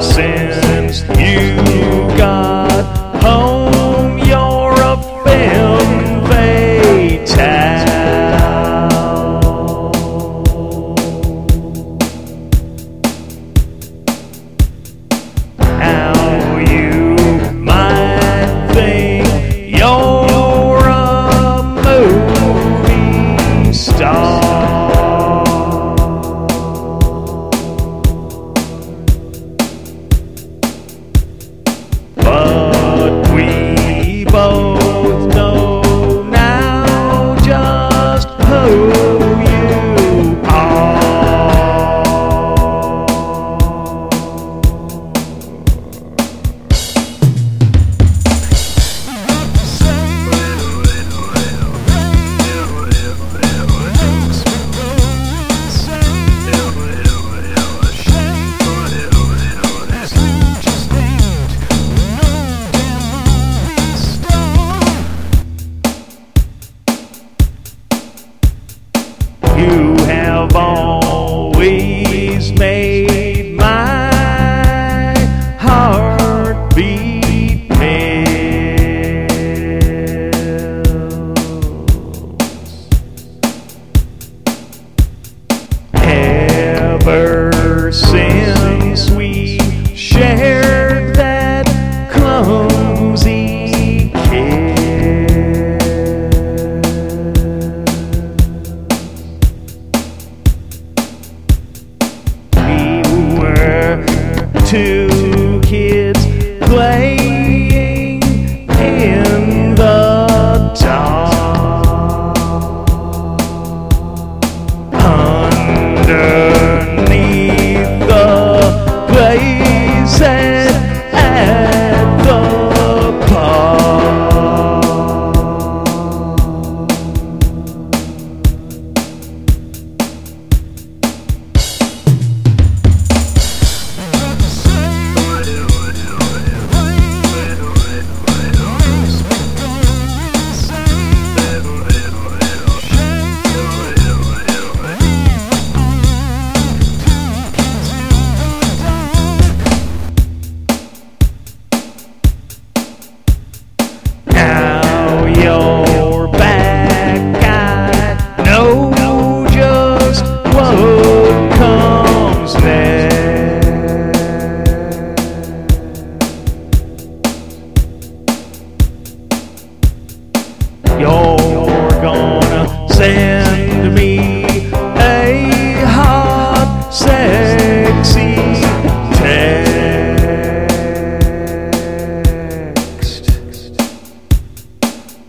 sin. to You're gonna send me a hot, sexy text.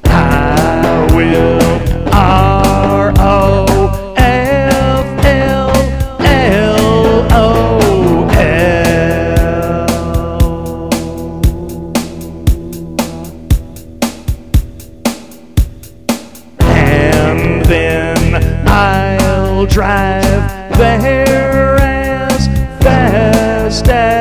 I will. then I'll drive there as fast as.